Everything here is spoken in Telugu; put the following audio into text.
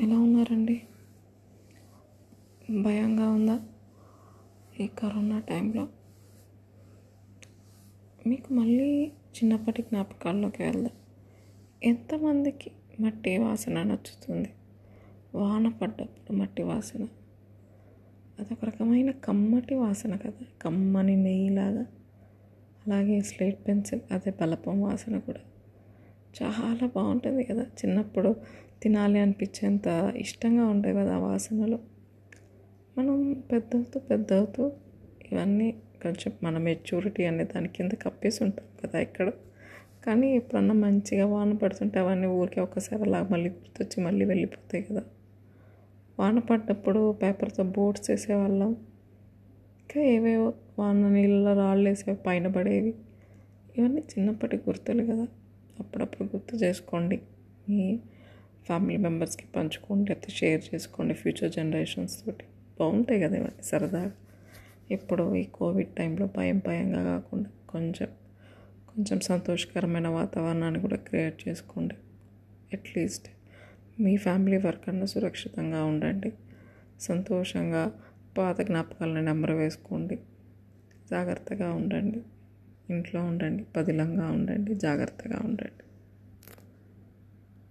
ఎలా ఉన్నారండి? భయంగా ఉందా ఈ కరోనా టైంలో? మీకు మళ్ళీ చిన్నప్పటి జ్ఞాపకాల్లోకి వెళ్దాం. ఎంతమందికి మట్టి వాసన నచ్చుతుంది? వాన పడ్డప్పుడు మట్టి వాసన. అదొక రకమైన కమ్మటి వాసన కదా కమ్మని నెయ్యిలాగా. అలాగే స్లేట్ పెన్సిల్ అదే బలపం వాసన కూడా. చాలా బాగుంటుంది కదా. చిన్నప్పుడు తినాలి అనిపించేంత ఇష్టంగా ఉంటాయి కదా ఆ వాసనలు. మనం పెద్దవుతూ పెద్దవుతూ ఇవన్నీ కొంచెం మన మెచ్యూరిటీ అనే దాని కింద కప్పేసి ఉంటాం కదా ఇక్కడ కానీ ఎప్పుడన్నా మంచిగా వాన పడుతుంటే అవన్నీ ఊరికే ఒక్కసారి అలా మళ్ళీ గుర్తొచ్చి మళ్ళీ వెళ్ళిపోతాయి కదా. వాన పడ్డప్పుడు పేపర్తో బోట్స్ వేసేవాళ్ళం. ఇంకా ఏవేవో వాన నీళ్ళలో రాళ్ళు వేసేవి పైన పడేవి. ఇవన్నీ చిన్నప్పటి గుర్తులు కదా. అప్పుడప్పుడు గుర్తు చేసుకోండి. మీ ఫ్యామిలీ మెంబర్స్కి పంచుకోండి లేకపోతే షేర్ చేసుకోండి ఫ్యూచర్ జనరేషన్స్ తోటి. బాగుంటాయి కదా ఇవన్నీ సరదాగా. ఇప్పుడు ఈ కోవిడ్ టైంలో భయం భయంగా కాకుండా కొంచెం కొంచెం సంతోషకరమైన వాతావరణాన్ని కూడా క్రియేట్ చేసుకోండి. అట్లీస్ట్ మీ ఫ్యామిలీ వర్క్ అన్న సురక్షితంగా ఉండండి. సంతోషంగా పాత జ్ఞాపకాలను నెంబర్ వేసుకోండి. జాగ్రత్తగా ఉండండి. ఇంట్లో ఉండండి పదిలంగా ఉండండి జాగ్రత్తగా ఉండండి.